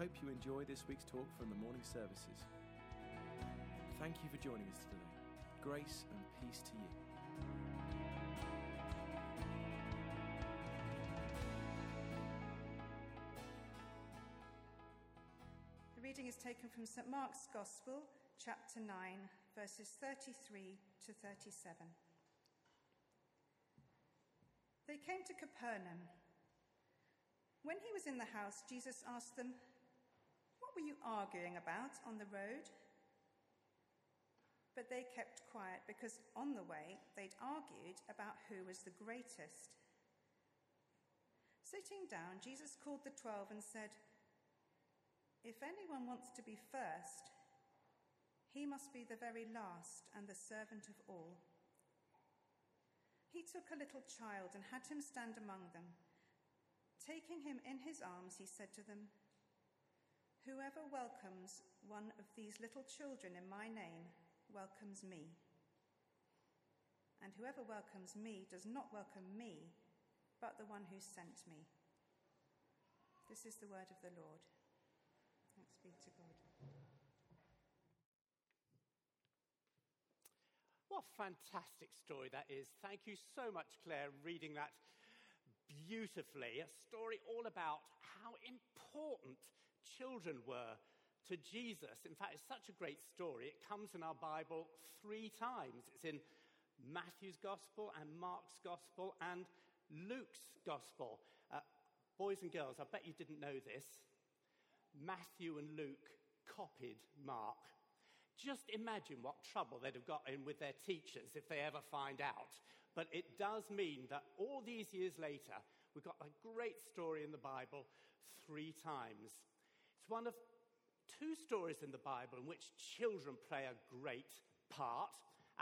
Hope you enjoy this week's talk from the morning services. Thank you for joining us today. Grace and peace to you. The reading is taken from St Mark's Gospel, chapter 9, verses 33 to 37. They came to Capernaum. When he was in the house, Jesus asked them, What were you arguing about on the road? But they kept quiet because on the way they'd argued about who was the greatest. Sitting down, Jesus called the twelve and said, If anyone wants to be first, he must be the very last and the servant of all. He took a little child and had him stand among them. Taking him in his arms, he said to them, Whoever welcomes one of these little children in my name welcomes me. And whoever welcomes me does not welcome me, but the one who sent me. This is the word of the Lord. Thanks be to God. What a fantastic story that is. Thank you so much, Claire, reading that beautifully. A story all about how important children were to Jesus. In fact, it's such a great story. It comes in our Bible three times. It's in Matthew's Gospel and Mark's Gospel and Luke's Gospel. Uh, boys and girls, I bet you didn't know this. Matthew and Luke copied Mark. Just imagine what trouble they'd have got in with their teachers if they ever find out. But it does mean that all these years later, we've got a great story in the Bible three times. One of two stories in the Bible in which children play a great part,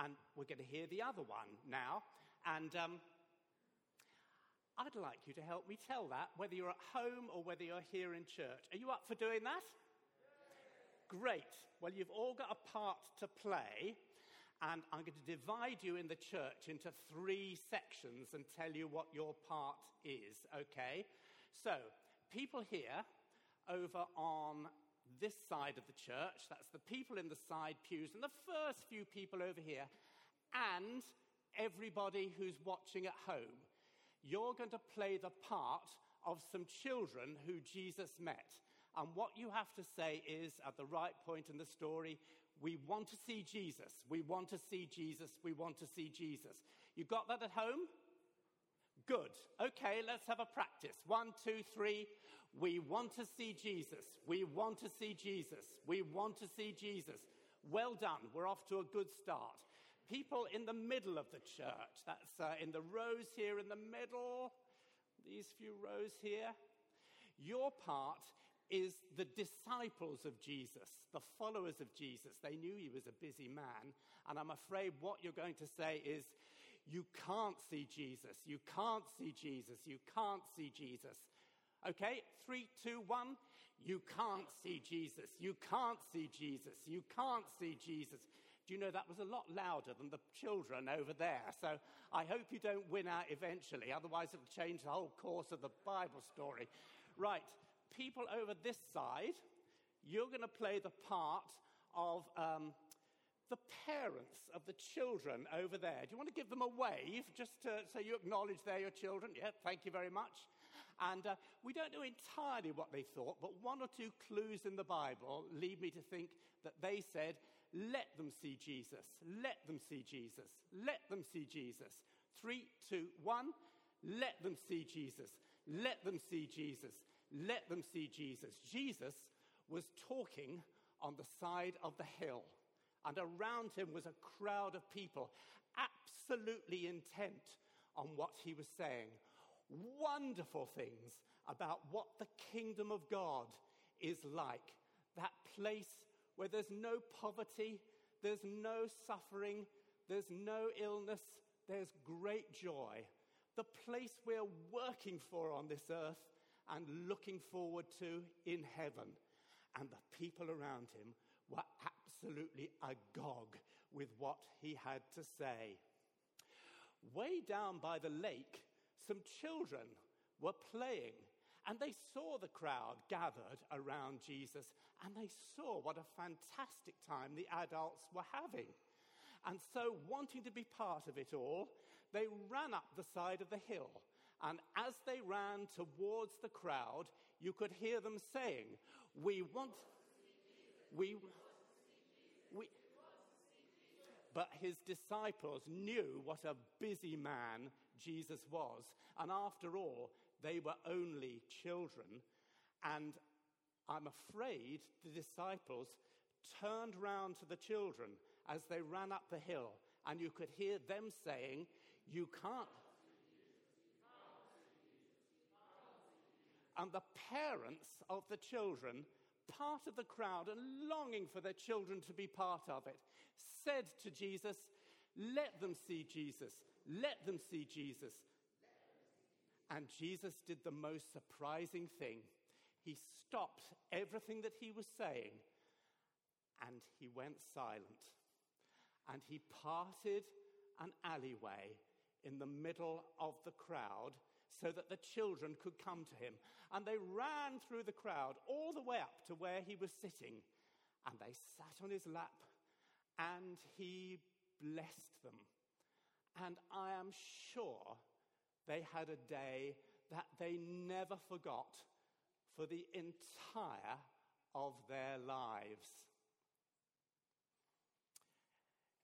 and we're going to hear the other one now. And um, I'd like you to help me tell that, whether you're at home or whether you're here in church. Are you up for doing that? Great. Well, you've all got a part to play, and I'm going to divide you in the church into three sections and tell you what your part is, okay? So, people here over on this side of the church, that's the people in the side pews, and the first few people over here, and everybody who's watching at home. You're going to play the part of some children who Jesus met. And what you have to say is, at the right point in the story, we want to see Jesus. We want to see Jesus. We want to see Jesus. You got that at home? Good. Okay, let's have a practice. One, two, three. We want to see Jesus. We want to see Jesus. We want to see Jesus. Well done. We're off to a good start. People in the middle of the church, that's uh, in the rows here in the middle, these few rows here. Your part is the disciples of Jesus, the followers of Jesus. They knew he was a busy man. And I'm afraid what you're going to say is, you can't see Jesus, you can't see Jesus, you can't see Jesus. Okay, three, two, one. You can't see Jesus, you can't see Jesus, you can't see Jesus. Do you know that was a lot louder than the children over there? So I hope you don't win out eventually, otherwise, it'll change the whole course of the Bible story. Right, people over this side, you're going to play the part of um, the parents of the children over there. Do you want to give them a wave just to, so you acknowledge they're your children? Yeah, thank you very much. And uh, we don't know entirely what they thought, but one or two clues in the Bible lead me to think that they said, let them see Jesus, let them see Jesus, let them see Jesus. Three, two, one. Let them see Jesus. Let them see Jesus let them see Jesus. Jesus was talking on the side of the hill, and around him was a crowd of people absolutely intent on what he was saying. Wonderful things about what the kingdom of God is like. That place where there's no poverty, there's no suffering, there's no illness, there's great joy. The place we're working for on this earth and looking forward to in heaven. And the people around him were absolutely agog with what he had to say. Way down by the lake, some children were playing and they saw the crowd gathered around Jesus and they saw what a fantastic time the adults were having. And so, wanting to be part of it all, they ran up the side of the hill. And as they ran towards the crowd, you could hear them saying, We want. We. We. But his disciples knew what a busy man Jesus was. And after all, they were only children. And I'm afraid the disciples turned round to the children as they ran up the hill, and you could hear them saying, You can't. And the parents of the children, part of the crowd and longing for their children to be part of it, said to Jesus, Let them see Jesus. Let them see Jesus. And Jesus did the most surprising thing. He stopped everything that he was saying and he went silent. And he parted an alleyway in the middle of the crowd so that the children could come to him. And they ran through the crowd all the way up to where he was sitting. And they sat on his lap and he blessed them. And I am sure they had a day that they never forgot for the entire of their lives.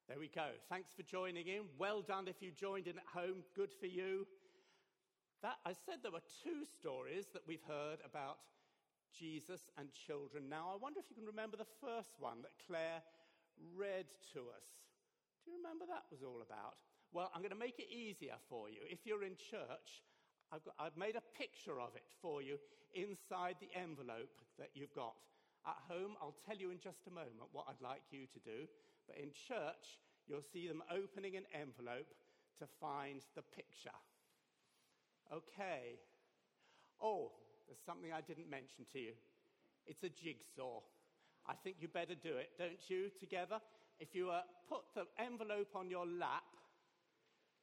There we go. Thanks for joining in. Well done if you joined in at home. Good for you. That, I said there were two stories that we've heard about Jesus and children. Now, I wonder if you can remember the first one that Claire read to us. Do you remember that was all about? Well, I'm going to make it easier for you. If you're in church, I've, got, I've made a picture of it for you inside the envelope that you've got. At home, I'll tell you in just a moment what I'd like you to do. But in church, you'll see them opening an envelope to find the picture. Okay. Oh, there's something I didn't mention to you. It's a jigsaw. I think you better do it, don't you, together? If you uh, put the envelope on your lap,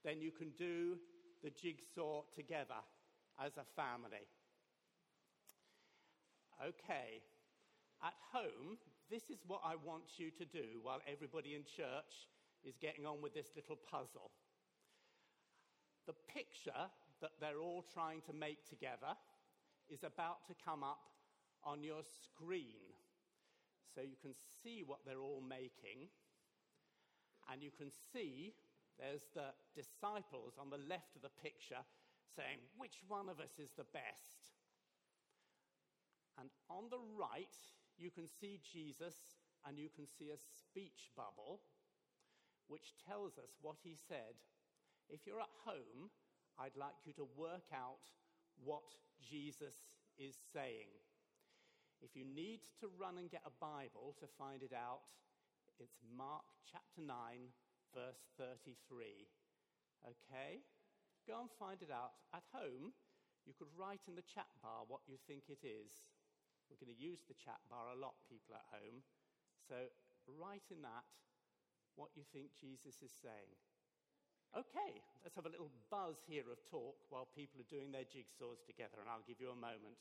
then you can do the jigsaw together as a family. Okay, at home, this is what I want you to do while everybody in church is getting on with this little puzzle. The picture that they're all trying to make together is about to come up on your screen. So you can see what they're all making, and you can see there's the disciples on the left of the picture saying, Which one of us is the best? And on the right, you can see Jesus and you can see a speech bubble which tells us what he said. If you're at home, I'd like you to work out what Jesus is saying. If you need to run and get a Bible to find it out, it's Mark chapter 9, verse 33. Okay? Go and find it out. At home, you could write in the chat bar what you think it is. We're going to use the chat bar a lot, people at home. So write in that what you think Jesus is saying. Okay, let's have a little buzz here of talk while people are doing their jigsaws together, and I'll give you a moment.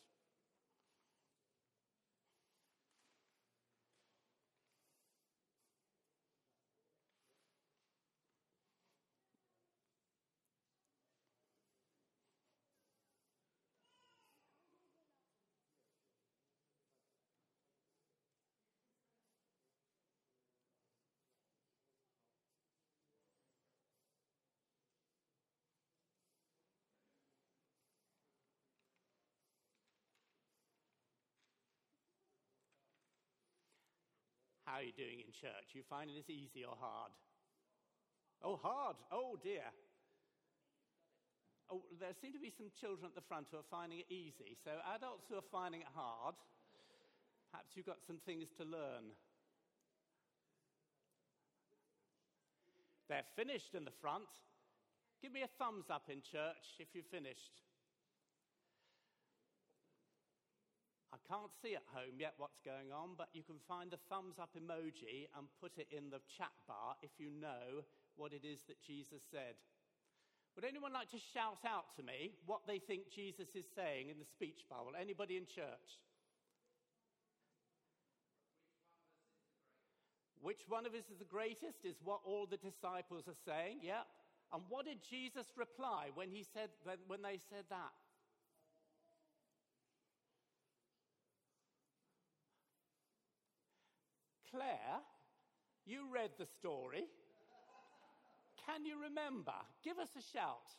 are you doing in church? You finding this easy or hard? Oh, hard. Oh, dear. Oh, there seem to be some children at the front who are finding it easy. So, adults who are finding it hard, perhaps you've got some things to learn. They're finished in the front. Give me a thumbs up in church if you've finished. Can't see at home yet what's going on, but you can find the thumbs up emoji and put it in the chat bar if you know what it is that Jesus said. Would anyone like to shout out to me what they think Jesus is saying in the speech bubble? Anybody in church? Which one of us is the greatest is what all the disciples are saying. Yeah. And what did Jesus reply when he said when they said that? Claire, you read the story. Can you remember? Give us a shout.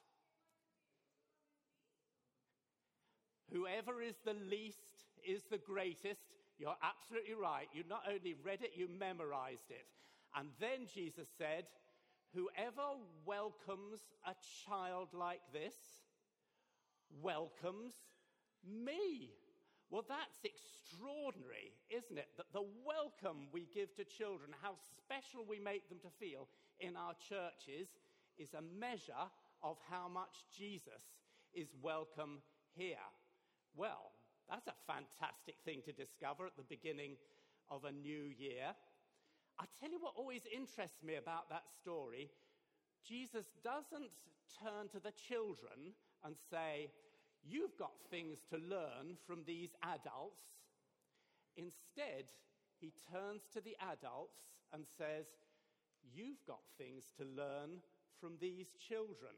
Whoever is the least is the greatest. You're absolutely right. You not only read it, you memorized it. And then Jesus said, Whoever welcomes a child like this welcomes me. Well, that's extraordinary, isn't it? That the welcome we give to children, how special we make them to feel in our churches, is a measure of how much Jesus is welcome here. Well, that's a fantastic thing to discover at the beginning of a new year. I tell you what always interests me about that story Jesus doesn't turn to the children and say, You've got things to learn from these adults. Instead, he turns to the adults and says, You've got things to learn from these children.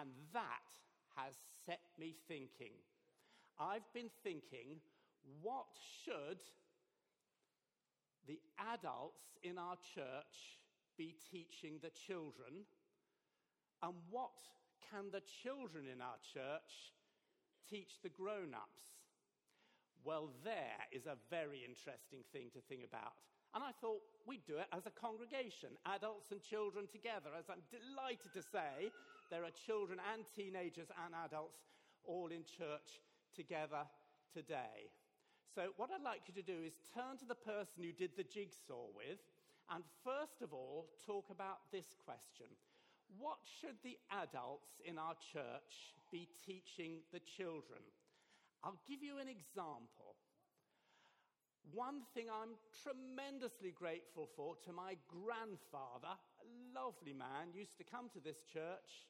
And that has set me thinking. I've been thinking, what should the adults in our church be teaching the children? And what can the children in our church teach the grown ups? Well, there is a very interesting thing to think about. And I thought we'd do it as a congregation, adults and children together. As I'm delighted to say, there are children and teenagers and adults all in church together today. So, what I'd like you to do is turn to the person you did the jigsaw with, and first of all, talk about this question what should the adults in our church be teaching the children? I'll give you an example. One thing I'm tremendously grateful for to my grandfather, a lovely man, used to come to this church.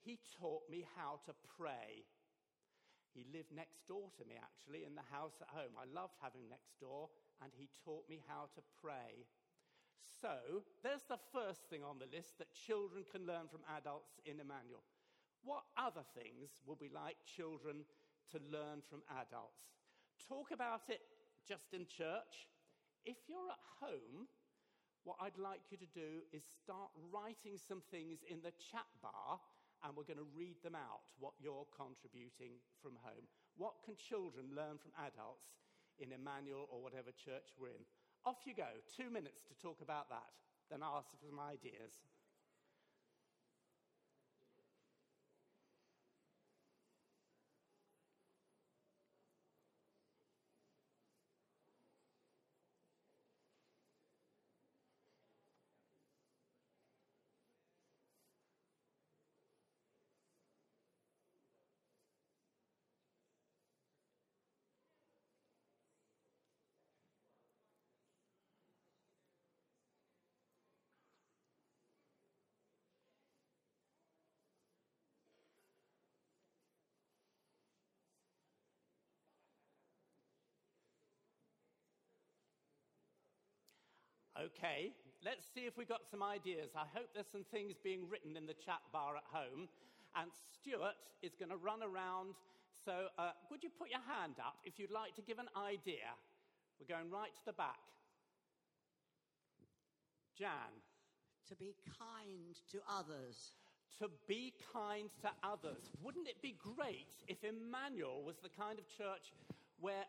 He taught me how to pray. He lived next door to me, actually, in the house at home. I loved having next door, and he taught me how to pray. So, there's the first thing on the list that children can learn from adults in Emmanuel. What other things would we like children to learn from adults? Talk about it just in church. If you're at home, what I'd like you to do is start writing some things in the chat bar, and we're going to read them out what you're contributing from home. What can children learn from adults in Emmanuel or whatever church we're in? Off you go, two minutes to talk about that, then ask for some ideas. Okay, let's see if we got some ideas. I hope there's some things being written in the chat bar at home. And Stuart is going to run around. So, uh, would you put your hand up if you'd like to give an idea? We're going right to the back. Jan. To be kind to others. To be kind to others. Wouldn't it be great if Emmanuel was the kind of church where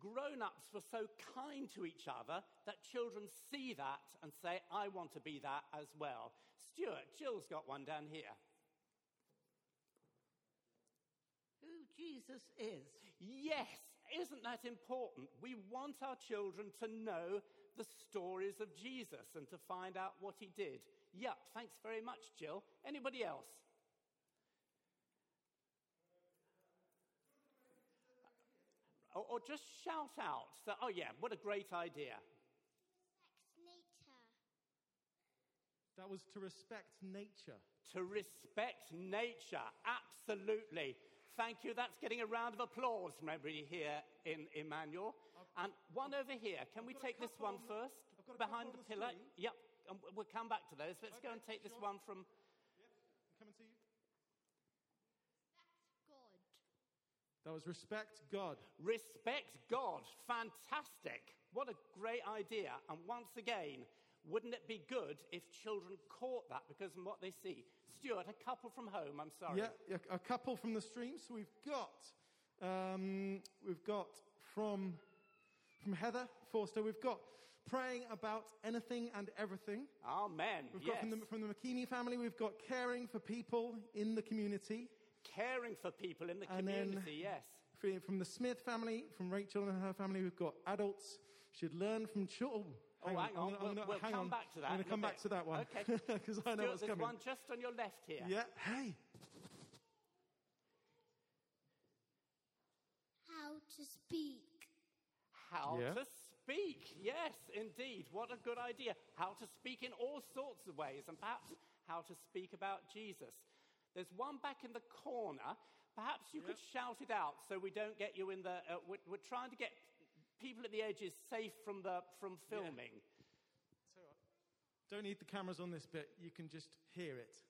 grown ups were so kind to each other that children see that and say, I want to be that as well. Stuart, Jill's got one down here. Who Jesus is. Yes, isn't that important? We want our children to know the stories of Jesus and to find out what he did. Yep, thanks very much, Jill. Anybody else? Or, or just shout out. So, oh, yeah, what a great idea. Respect nature. That was to respect nature. To respect nature, absolutely. Thank you. That's getting a round of applause from everybody here in Emmanuel. And one over here. Can we got a take this couple one on the- first? I've got a Behind couple the the pillar. screen. Yep. And we'll come back to those. Let's go and take this one from. Come and see you. God. That was respect God. Respect God. Fantastic. What a great idea. And once again, wouldn't it be good if children caught that because of what they see? Stuart, a couple from home, I'm sorry. Yeah, a, couple from the stream. So we've got, um, we've got from, from Heather Forster, we've got praying about anything and everything. Amen. We've yes. got from the, from the McKinney family, we've got caring for people in the community. Caring for people in the And community, yes. From- From the Smith family, from Rachel and her family, we've got adults should learn from children. Oh, hang on. I'm gonna- We'll- gonna- we'll hang come on. back to that I'm going to come back bit. to that one. Okay. Because I know Stuart, what's there's coming. one just on your left here. Yeah, hey. How to speak. How Yeah. to speak. Yes, indeed. What a good idea. How to speak in all sorts of ways, and perhaps how to speak about Jesus. There's one back in the corner. Perhaps you could shout it out so we don't get you in the. Uh, we're, we're trying to get people at the edges safe from, the, from filming. So, uh, don't need the cameras on this bit. You can just hear it.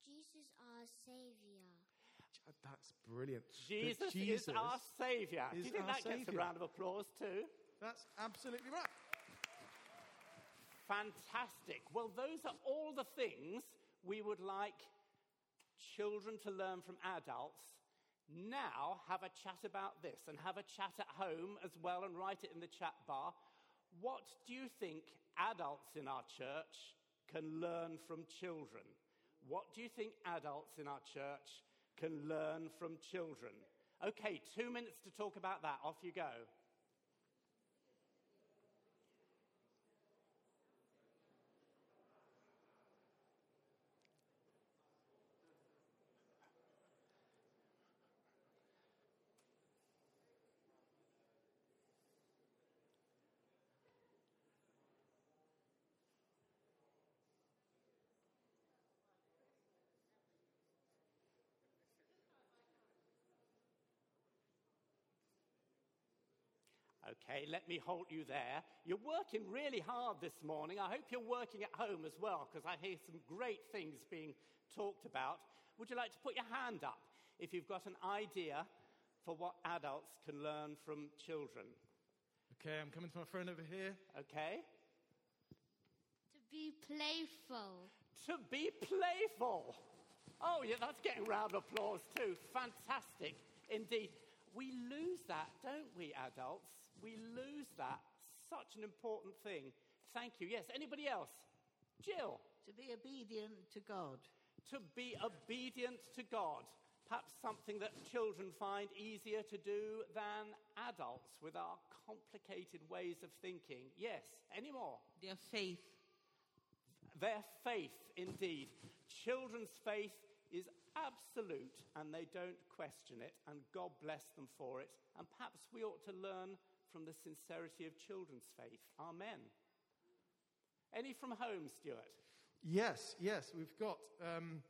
Jesus our Savior. That's brilliant. Jesus, Jesus is our Savior. Do is you think our that gets a round of applause too? That's absolutely right. Fantastic. Well, those are all the things we would like children to learn from adults. Now, have a chat about this and have a chat at home as well and write it in the chat bar. What do you think adults in our church can learn from children? What do you think adults in our church can learn from children? Okay, two minutes to talk about that. Off you go. Okay, let me hold you there. You're working really hard this morning. I hope you're working at home as well, because I hear some great things being talked about. Would you like to put your hand up if you've got an idea for what adults can learn from children? Okay, I'm coming to my friend over here. Okay? To be playful. To be playful. Oh, yeah, that's getting round of applause too. Fantastic indeed. We lose that, don't we, adults? We lose that. Such an important thing. Thank you. Yes, anybody else? Jill, To be obedient to God. to be obedient to God. Perhaps something that children find easier to do than adults with our complicated ways of thinking. Yes, any more? Their faith. Their faith, indeed. Children's faith is absolute and they don't question it, and God bless them for it. And perhaps we ought to learn from the sincerity of children's faith. Amen. Any from home, Stuart? Yes, yes, we've got. Um,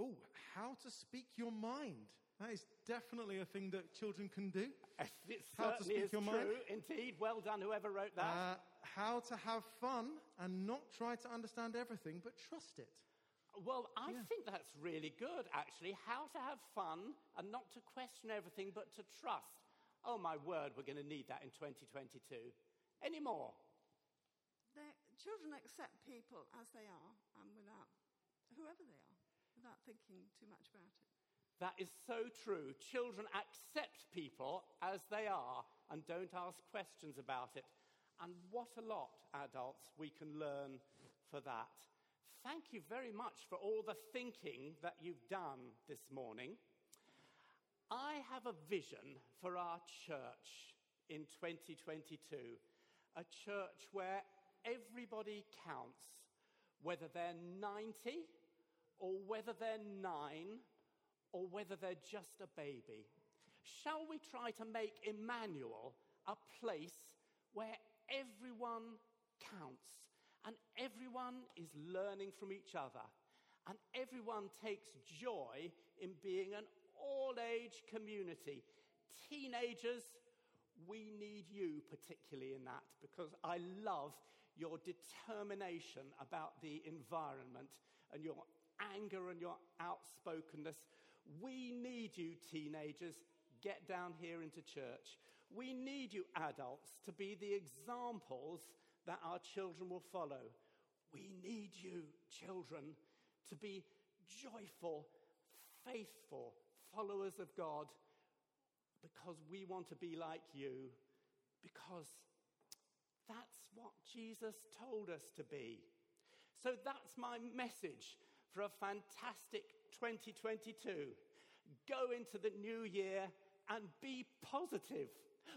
oh, how to speak your mind. That is definitely a thing that children can do. It How to speak is your true, mind. indeed. Well done, whoever wrote that. Uh, how to have fun and not try to understand everything, but trust it. Well, I Yeah. think that's really good, actually. How to have fun and not to question everything, but to trust. Oh, my word, we're going to need that in 2022. Any more? Children accept people as they are and without whoever they are, without thinking too much about it. That is so true. Children accept people as they are and don't ask questions about it. And what a lot, adults, we can learn for that. Thank you very much for all the thinking that you've done this morning. I have a vision for our church in 2022 a church where everybody counts, whether they're 90 or whether they're nine or whether they're just a baby. Shall we try to make Emmanuel a place where everyone counts and everyone is learning from each other and everyone takes joy in being an all age community? Teenagers, we need you particularly in that because I love your determination about the environment and your anger and your outspokenness. We need you, teenagers. Get down here into church. We need you, adults, to be the examples that our children will follow. We need you, children, to be joyful, faithful followers of God because we want to be like you, because that's what Jesus told us to be. So that's my message for a fantastic 2022. Go into the new year and be positive.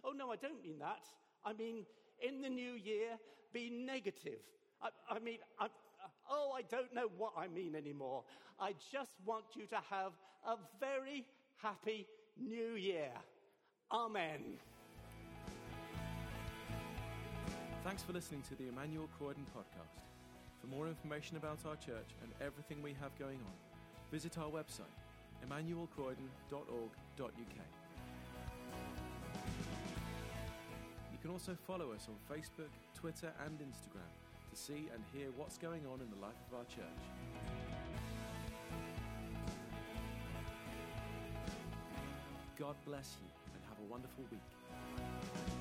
Oh, no, I don't mean that. I mean, in the new year, be negative. I, I mean, I, oh, I don't know what I mean anymore. I just want you to have a very happy new year. Amen. Thanks for listening to the Emmanuel Croydon podcast. For more information about our church and everything we have going on, visit our website, emmanuelcroydon.org.uk. You can also follow us on Facebook, Twitter, and Instagram to see and hear what's going on in the life of our church. God bless you and have a wonderful week.